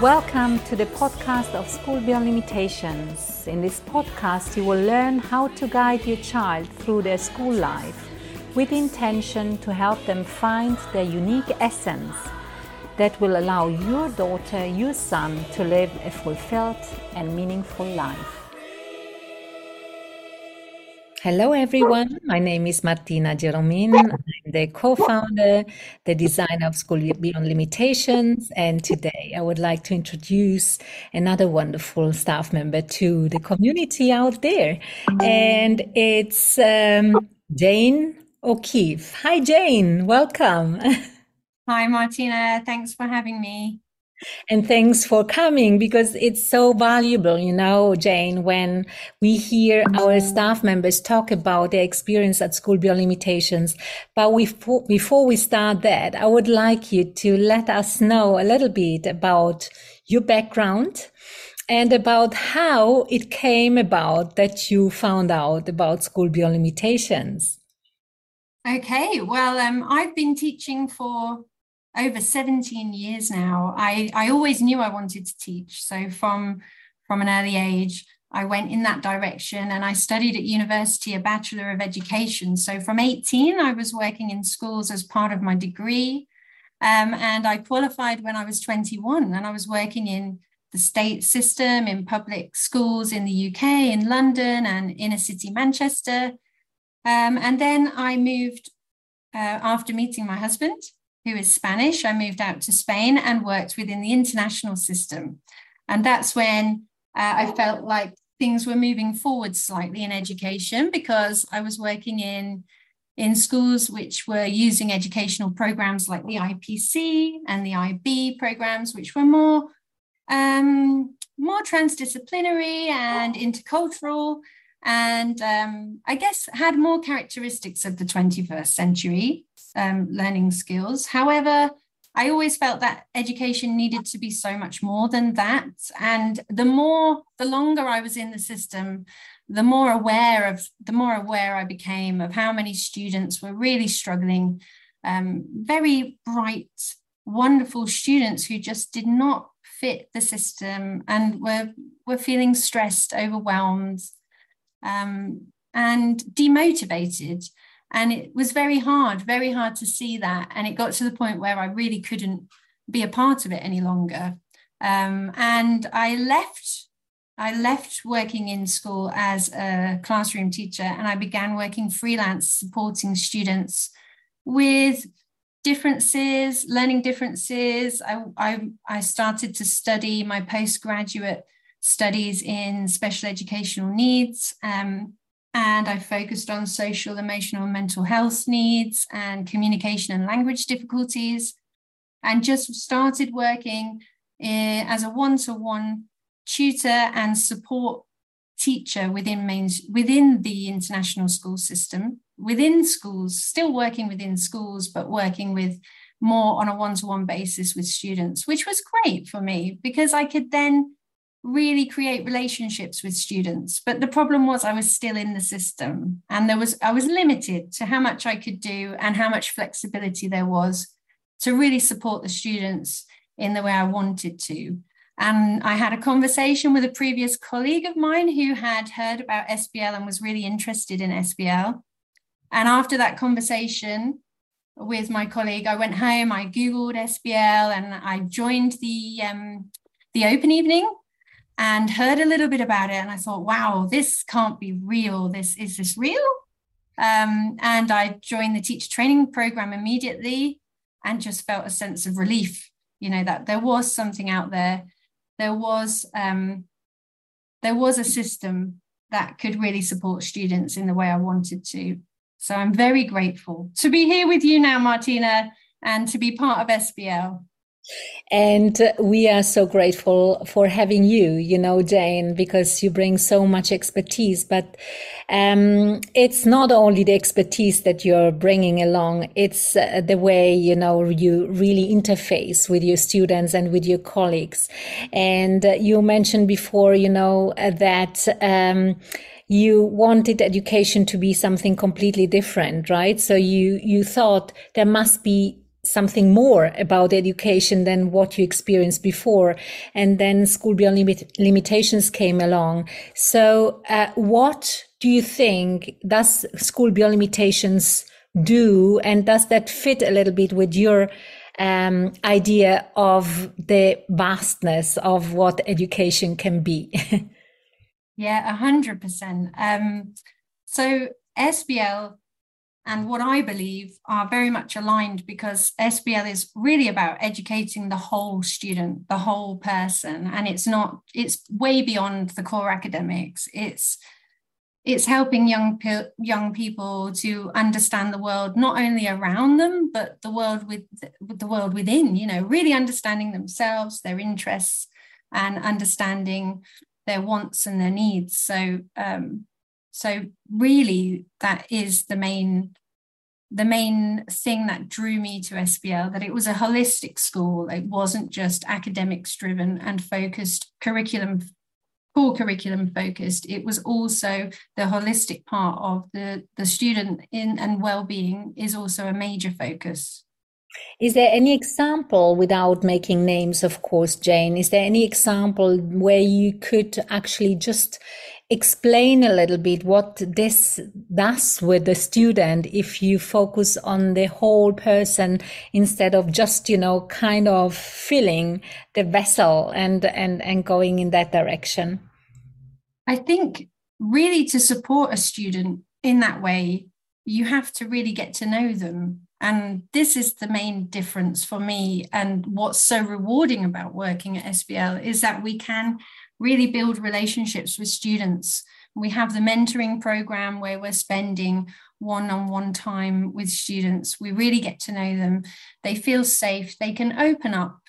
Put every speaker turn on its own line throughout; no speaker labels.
Welcome to the podcast of School Beyond Limitations. In this podcast, you will learn how to guide your child through their school life with intention to help them find their unique essence that will allow your daughter, your son to live a fulfilled and meaningful life. Hello, everyone. My name is Martina Geromin. I'm the co founder, the designer of School Beyond Limitations. And today I would like to introduce another wonderful staff member to the community out there. And it's um, Jayne O'Keefe. Hi, Jayne. Welcome.
Hi, Martina. Thanks for having me.
And thanks for coming because it's so valuable, you know, Jayne, when we hear our staff members talk about their experience at School Beyond Limitations. But we, before we start that, I would like you to let us know a little bit about your background and about how it came about that you found out about School Beyond Limitations.
Okay, well, um, I've been teaching for over 17 years now. I, I always knew I wanted to teach. So from, from an early age, I went in that direction and I studied at university a Bachelor of Education. So from 18, I was working in schools as part of my degree. Um, and I qualified when I was 21 and I was working in the state system in public schools in the UK, in London and inner city Manchester. Um, and then I moved uh, after meeting my husband who is Spanish. I moved out to Spain and worked within the international system. And that's when uh, I felt like things were moving forward slightly in education because I was working in in schools which were using educational programs like the IPC and the IB programs, which were more um, more transdisciplinary and intercultural, and um, I guess had more characteristics of the 21st century um, learning skills. However, I always felt that education needed to be so much more than that. And the more, the longer I was in the system, the more aware of, the more aware I became of how many students were really struggling. Um, very bright, wonderful students who just did not fit the system and were were feeling stressed, overwhelmed, um, and demotivated. And it was very hard, very hard to see that. And it got to the point where I really couldn't be a part of it any longer. Um, and I left. I left working in school as a classroom teacher and I began working freelance supporting students with differences, learning differences. I, I, I started to study my postgraduate studies in special educational needs. Um, and I focused on social, emotional, and mental health needs and communication and language difficulties, and just started working eh, as a one-to-one tutor and support teacher within main, within the international school system, within schools, still working within schools, but working with more on a one-to-one basis with students, which was great for me because I could then really create relationships with students. But the problem was i was still in the system and there was i was limited to how much i could do and how much flexibility there was to really support the students in the way i wanted to. And i had a conversation with a previous colleague of mine who had heard about sbl and was really interested in sbl and after that conversation with my colleague i went home i googled sbl and i joined the um, the open evening and heard a little bit about it. And I thought, wow, this can't be real. This is this real? Um, and I joined the teacher training program immediately and just felt a sense of relief, you know, that there was something out there. There was um, there was a system that could really support students in the way I wanted to. So I'm very grateful to be here with you now, Martina, and to be part of SBL.
And we are so grateful for having you, you know, Jayne, because you bring so much expertise. But um, it's not only the expertise that you're bringing along, it's uh, the way, you know, you really interface with your students and with your colleagues. And uh, you mentioned before, you know, uh, that. Um, you wanted education to be something completely different, right? So you you thought there must be something more about education than what you experienced before. And then school beyond limit, limitations came along. So, uh, what do you think does school beyond limitations do? And does that fit a little bit with your um, idea of the vastness of what education can be?
yeah, a hundred percent. Um, so SBL and what I believe are very much aligned because SBL is really about educating the whole student, the whole person, and it's not it's way beyond the core academics. It's it's helping young young people to understand the world not only around them but the world with the world within you know really understanding themselves their interests and understanding their wants and their needs so um, so really that is the main the main thing that drew me to SBL that it was a holistic school. It wasn't just academics driven and focused curriculum core curriculum focused. It was also the holistic part of the, the student in and well-being is also a major focus.
Is there any example, without making names, of course, Jayne, is there any example where you could actually just explain a little bit what this does with the student if you focus on the whole person instead of just, you know, kind of filling the vessel and, and, and going in that direction?
I think really to support a student in that way, you have to really get to know them and this is the main difference for me. And what's so rewarding about working at SBL is that we can really build relationships with students. We have the mentoring program where we're spending one on one time with students. We really get to know them. They feel safe, they can open up.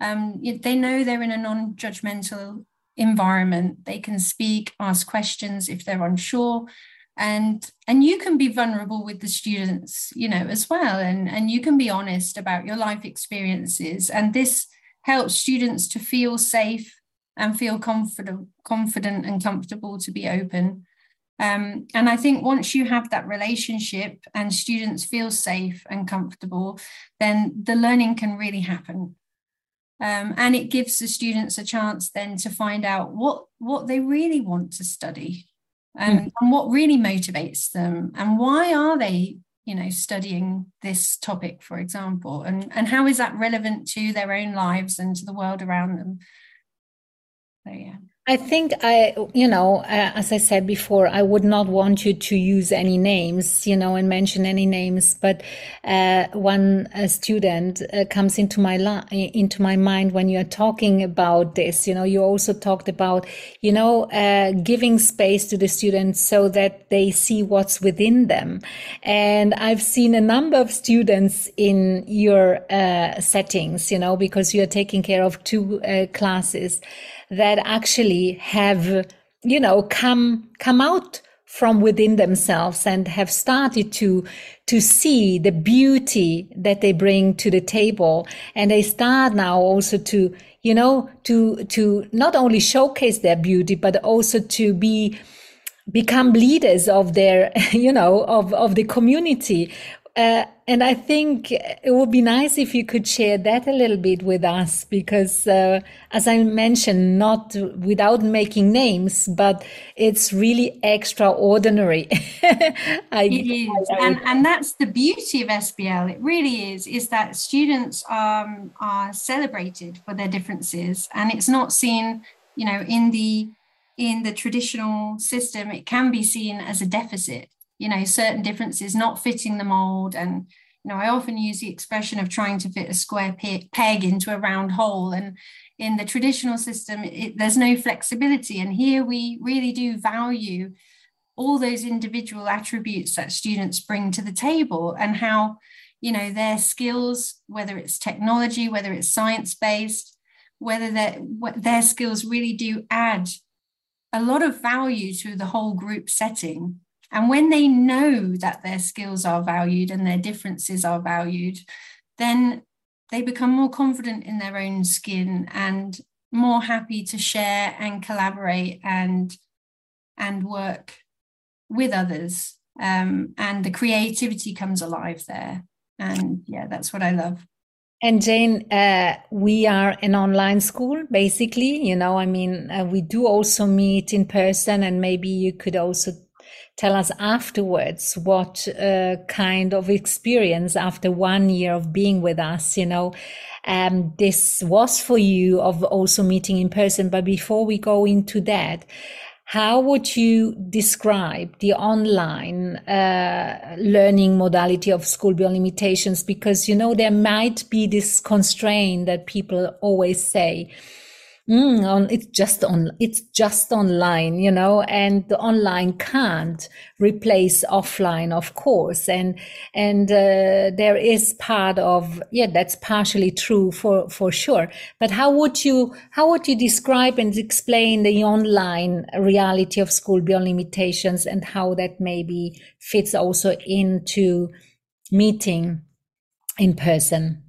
Um, they know they're in a non judgmental environment. They can speak, ask questions if they're unsure and and you can be vulnerable with the students you know as well and and you can be honest about your life experiences and this helps students to feel safe and feel confident confident and comfortable to be open. Um, and i think once you have that relationship and students feel safe and comfortable then the learning can really happen. Um, and it gives the students a chance then to find out what what they really want to study and, mm. and what really motivates them and why are they you know studying this topic for example and and how is that relevant to their own lives and to the world around them so yeah
I think I, you know, uh, as I said before, I would not want you to use any names, you know, and mention any names. But uh, one student uh, comes into my li- into my mind when you are talking about this. You know, you also talked about, you know, uh, giving space to the students so that they see what's within them. And I've seen a number of students in your uh, settings, you know, because you are taking care of two uh, classes that actually have, you know, come, come out from within themselves and have started to to see the beauty that they bring to the table. And they start now also to you know to to not only showcase their beauty but also to be become leaders of their you know of of the community uh, and I think it would be nice if you could share that a little bit with us, because uh, as I mentioned, not without making names, but it's really extraordinary.
I, it is, and, and that's the beauty of SBL. It really is, is that students um, are celebrated for their differences, and it's not seen, you know, in the in the traditional system. It can be seen as a deficit you know certain differences not fitting the mold. And you know i often use the expression of trying to fit a square peg into a round hole. And in the traditional system it, there's no flexibility. And here we really do value all those individual attributes that students bring to the table and how you know their skills whether it's technology whether it's science based whether their, their skills really do add a lot of value to the whole group setting and when they know that their skills are valued and their differences are valued, then they become more confident in their own skin and more happy to share and collaborate and and work with others um, and the creativity comes alive there and yeah that's what i love
and Jayne, uh, we are an online school, basically. You know, I mean, uh, we do also meet in person, and maybe you could also tell us afterwards what uh, kind of experience after one year of being with us, you know, um, this was for you of also meeting in person. But before we go into that, how would you describe the online uh, learning modality of school beyond limitations? Because, you know, there might be this constraint that people always say, mm, on it's just on it's just online you know and the online can't replace offline of course. And and uh, there is part of yeah that's partially true for for sure. But how would you how would you describe and explain the online reality of school beyond limitations and how that maybe fits also into meeting in person?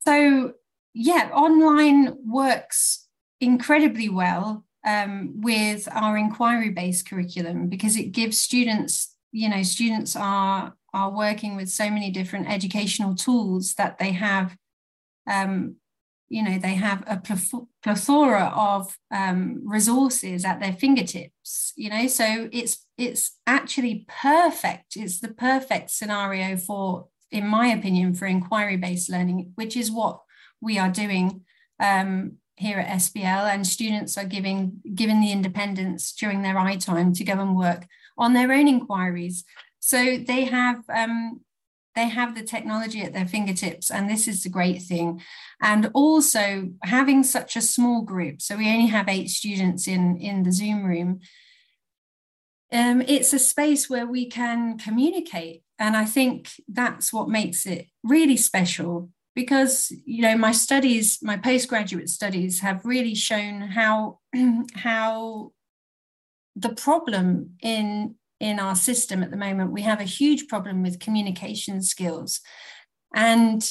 So yeah, online works incredibly well um, with our inquiry based curriculum because it gives students, you know, students are are working with so many different educational tools that they have, um, you know, they have a plethora of um, resources at their fingertips. You know, so it's it's actually perfect. It's the perfect scenario for, in my opinion, for inquiry based learning, which is what we are doing um, here at SBL, and students are giving given the independence during their I time to go and work on their own inquiries. So they have um, they have the technology at their fingertips, and this is the great thing. And also having such a small group, so we only have eight students in in the Zoom room. Um, it's a space where we can communicate, and I think that's what makes it really special because you know my studies my postgraduate studies have really shown how how the problem in in our system at the moment we have a huge problem with communication skills. And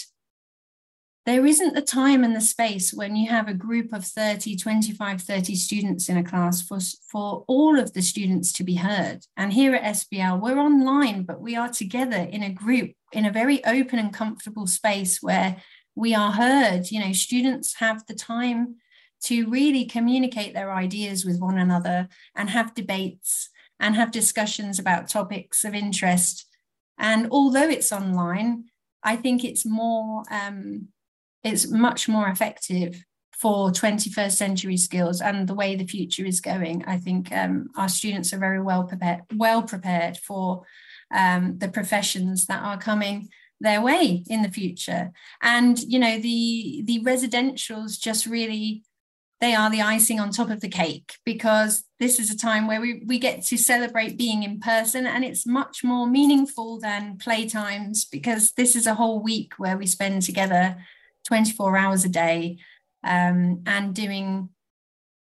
there isn't the time and the space when you have a group of 30 25 30 students in a class for, for all of the students to be heard. And here at sbl we're online but we are together in a group in a very open and comfortable space where we are heard. You know students have the time to really communicate their ideas with one another and have debates and have discussions about topics of interest. And although it's online i think it's more um, it's much more effective for 21st century skills and the way the future is going. I think um, our students are very well prepared, well prepared for um, the professions that are coming their way in the future. And you know, the the residentials just really they are the icing on top of the cake because this is a time where we, we get to celebrate being in person and it's much more meaningful than playtimes because this is a whole week where we spend together 24 hours a day um, and doing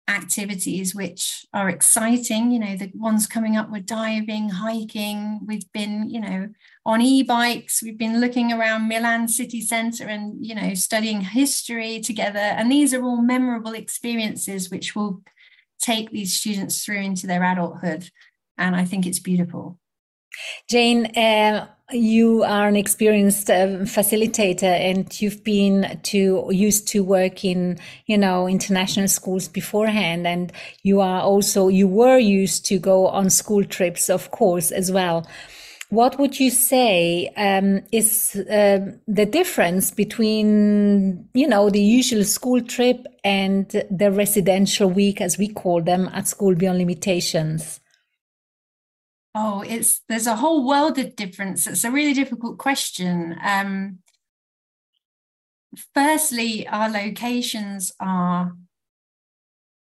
activities which are exciting you know the ones coming up with diving hiking. We've been you know on e-bikes. We've been looking around milan city center and you know studying history together. And these are all memorable experiences which will take these students through into their adulthood. And i think it's beautiful.
Jayne, uh, you are an experienced uh, facilitator and you've been to used to work in you know international schools beforehand and you are also you were used to go on school trips of course as well. What would you say um, is uh, the difference between you know the usual school trip and the residential week as we call them at school beyond limitations
Oh, it's there's a whole world of difference. It's a really difficult question. Um, firstly, our locations are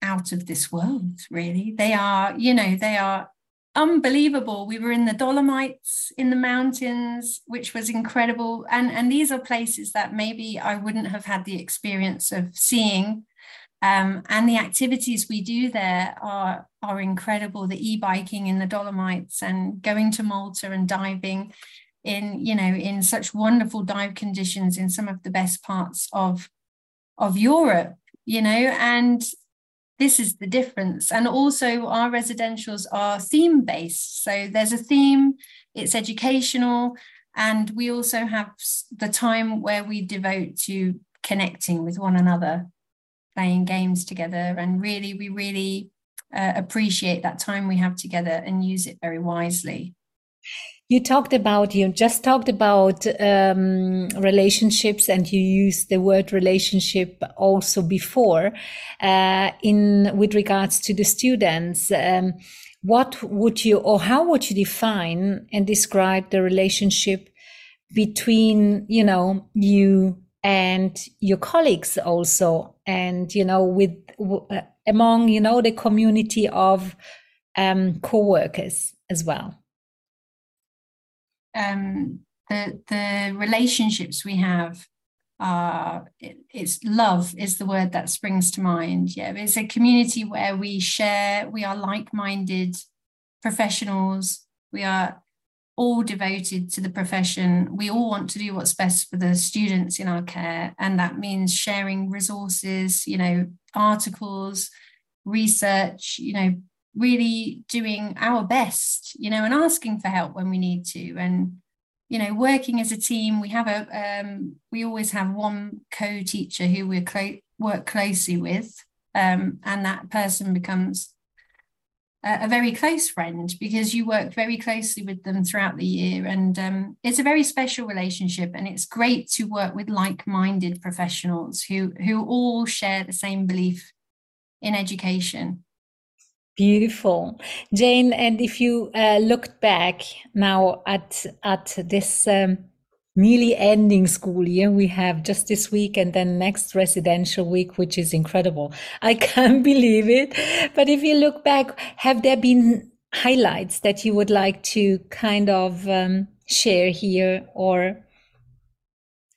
out of this world, really. They are, you know, they are unbelievable. We were in the Dolomites in the mountains, which was incredible. And, and these are places that maybe I wouldn't have had the experience of seeing um, and the activities we do there are, are incredible. The e-biking in the Dolomites and going to Malta and diving in, you know, in such wonderful dive conditions in some of the best parts of, of Europe, you know, and this is the difference. And also our residentials are theme based. So there's a theme, it's educational, And we also have the time where we devote to connecting with one another, playing games together. And really, we really uh, appreciate that time we have together and use it very wisely.
You talked about, you just talked about um, relationships and you used the word relationship also before uh, in with regards to the students. Um, what would you, or how would you define and describe the relationship between, you know, you and your colleagues also, and, you know, with, uh, among, you know, the community of um, co-workers as well?
Um, the, the relationships we have uh, it, it's love is the word that springs to mind. Yeah, it's a community where we share, we are like minded professionals, we are all devoted to the profession. We all want to do what's best for the students in our care. And that means sharing resources, you know, articles, research, you know, really doing our best, you know, and asking for help when we need to. And you know, working as a team, we have a um, we always have one co-teacher who we work closely with, um, and that person becomes a, very close friend because you work very closely with them throughout the year, and um, it's a very special relationship. And it's great to work with like-minded professionals who who all share the same belief in education.
Beautiful, Jayne. And if you uh, looked back now at at this um, nearly ending school year, we have just this week and then next residential week, which is incredible. I can't believe it. But if you look back, have there been highlights that you would like to kind of um, share here, or?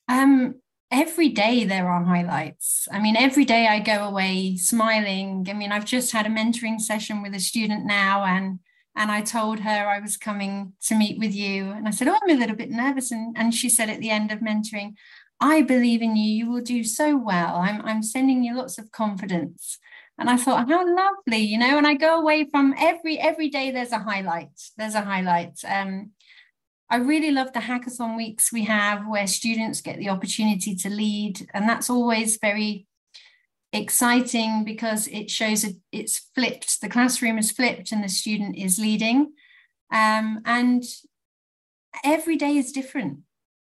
Um, every day there are highlights. I mean, every day I go away smiling. I mean, I've just had a mentoring session with a student now, and and I told her I was coming to meet with you. And I said, Oh, I'm a little bit nervous. And, and she said at the end of mentoring, I believe in you. You will do so well. I'm, I'm sending you lots of confidence. And I thought, how lovely, you know, and I go away from every every day there's a highlight. There's a highlight. Um, I really love the hackathon weeks we have where students get the opportunity to lead. And that's always very exciting because it shows it, it's flipped. The classroom is flipped and the student is leading. Um, and every day is different.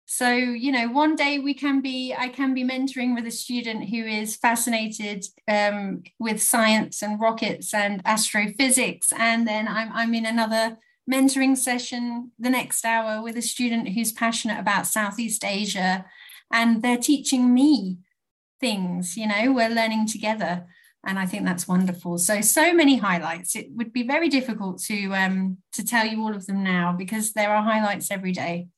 So, you know, one day we can be, I can be mentoring with a student who is fascinated um, with science and rockets and astrophysics. And then I'm, I'm in another mentoring session the next hour with a student who's passionate about Southeast Asia. And they're teaching me things, you know, we're learning together. And I think that's wonderful. So, so many highlights. It would be very difficult to um, to tell you all of them now because there are highlights every day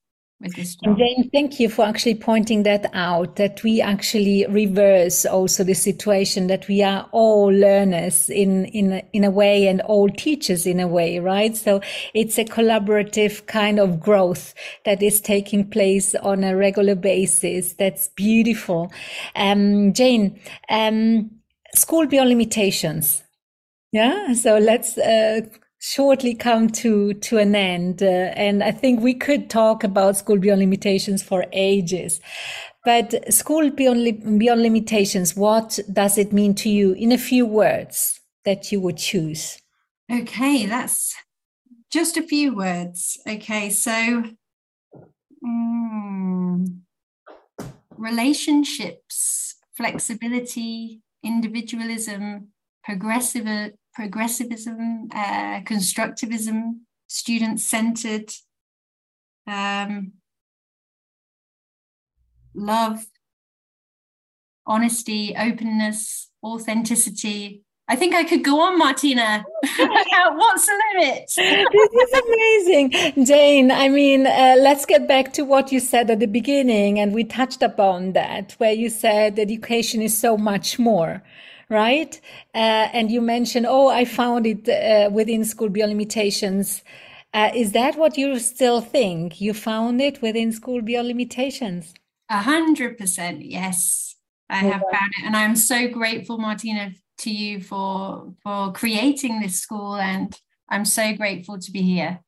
with this job.
And Jayne, thank you for actually pointing that out, that we actually reverse also the situation that we are all learners in, in, in a way and all teachers in a way, right? So it's a collaborative kind of growth that is taking place on a regular basis. That's beautiful. Um, Jayne, um, school beyond limitations. Yeah. So let's, uh, shortly come to to an end uh, and i think we could talk about school beyond limitations for ages. But school beyond, beyond limitations what does it mean to you? In a few words that you would choose.
Okay that's just a few words. Okay so mm, relationships flexibility individualism progressive progressivism, uh, constructivism, student centered, um, love, honesty, openness, authenticity. I think I could go on, Martina. What's the limit?
this is amazing, Jayne. I mean, uh, let's get back to what you said at the beginning, and we touched upon that, where you said education is so much more right? Uh, and you mentioned, oh, I found it uh, within School Beyond Limitations. Uh, is that what you still think? You found it within School Beyond Limitations?
A hundred percent, yes. I have found it, and I'm so grateful, Martina, to you for for creating this school, and I'm so grateful to be here.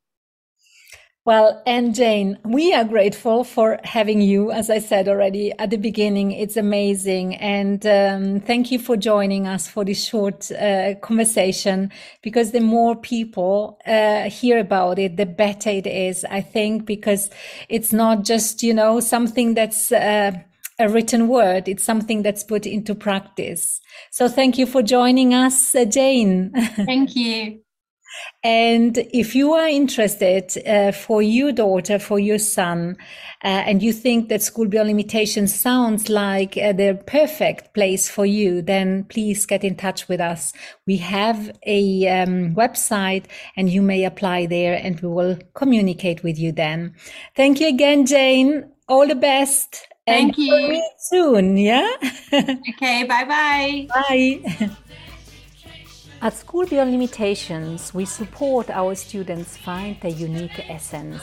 Well, and Jayne, we are grateful for having you. As I said already at the beginning, it's amazing. And um, thank you for joining us for this short uh, conversation because the more people uh, hear about it, the better it is, I think, because it's not just, you know, something that's uh, a written word, it's something that's put into practice. So thank you for joining us, uh, Jayne.
Thank you.
And if you are interested uh, for your daughter, for your son, uh, and you think that school beyond limitation sounds like uh, the perfect place for you, then please get in touch with us. We have a um, website and you may apply there and we will communicate with you then. Thank you again, Jayne. All the best.
Thank
and
you.
soon. Yeah.
okay. Bye-bye.
Bye. At School Beyond Limitations, we support our students find their unique essence.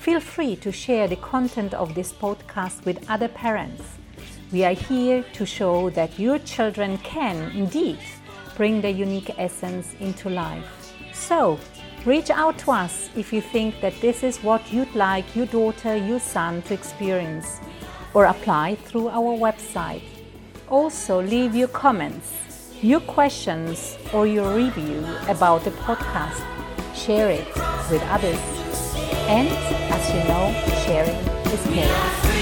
Feel free to share the content of this podcast with other parents. We are here to show that your children can indeed bring their unique essence into life. So, reach out to us if you think that this is what you'd like your daughter, your son to experience, or apply through our website. Also, leave your comments your questions or your review about the podcast. Share it with others. And as you know, sharing is caring.